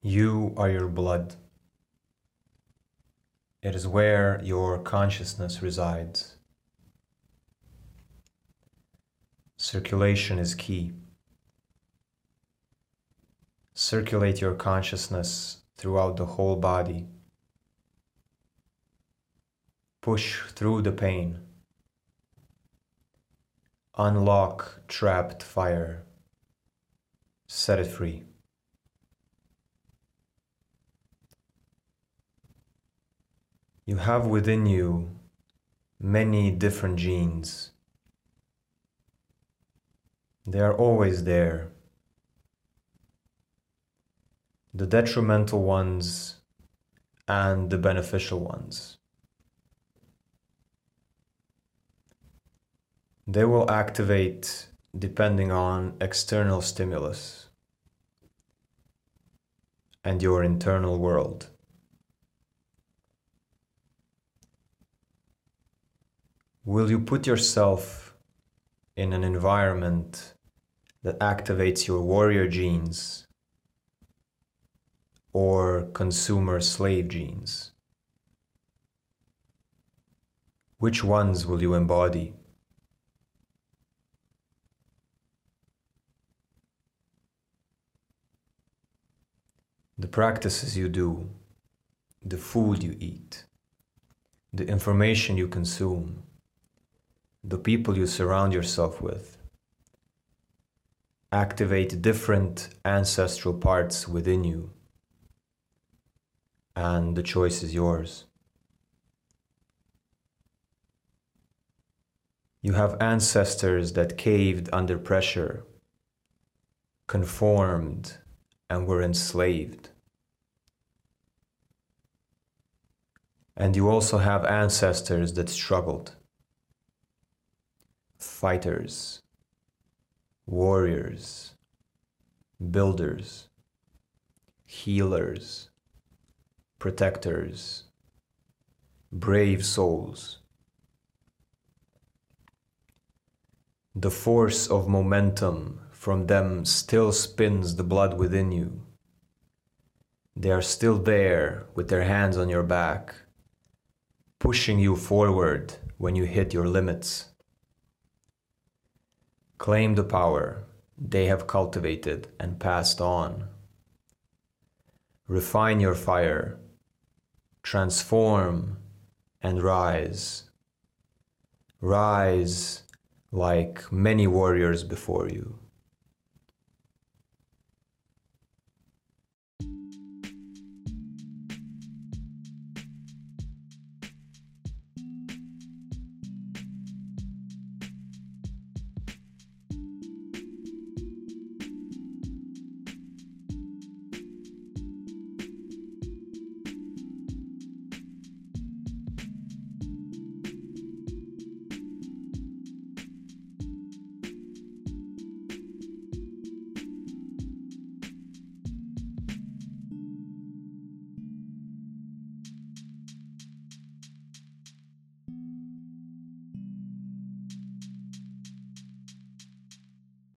You are your blood. It is where your consciousness resides. Circulation is key. Circulate your consciousness throughout the whole body. Push through the pain. Unlock trapped fire. Set it free. You have within you many different genes. They are always there. The detrimental ones and the beneficial ones. They will activate depending on external stimulus and your internal world. Will you put yourself in an environment that activates your warrior genes or consumer slave genes? Which ones will you embody? The practices you do, the food you eat, the information you consume, the people you surround yourself with. Activate different ancestral parts within you, and the choice is yours. You have ancestors that caved under pressure, conformed, and were enslaved. And you also have ancestors that struggled fighters, warriors, builders, healers, protectors, brave souls. The force of momentum from them still spins the blood within you. They are still there with their hands on your back, pushing you forward when you hit your limits. Claim the power they have cultivated and passed on. Refine your fire, transform and rise. Rise like many warriors before you.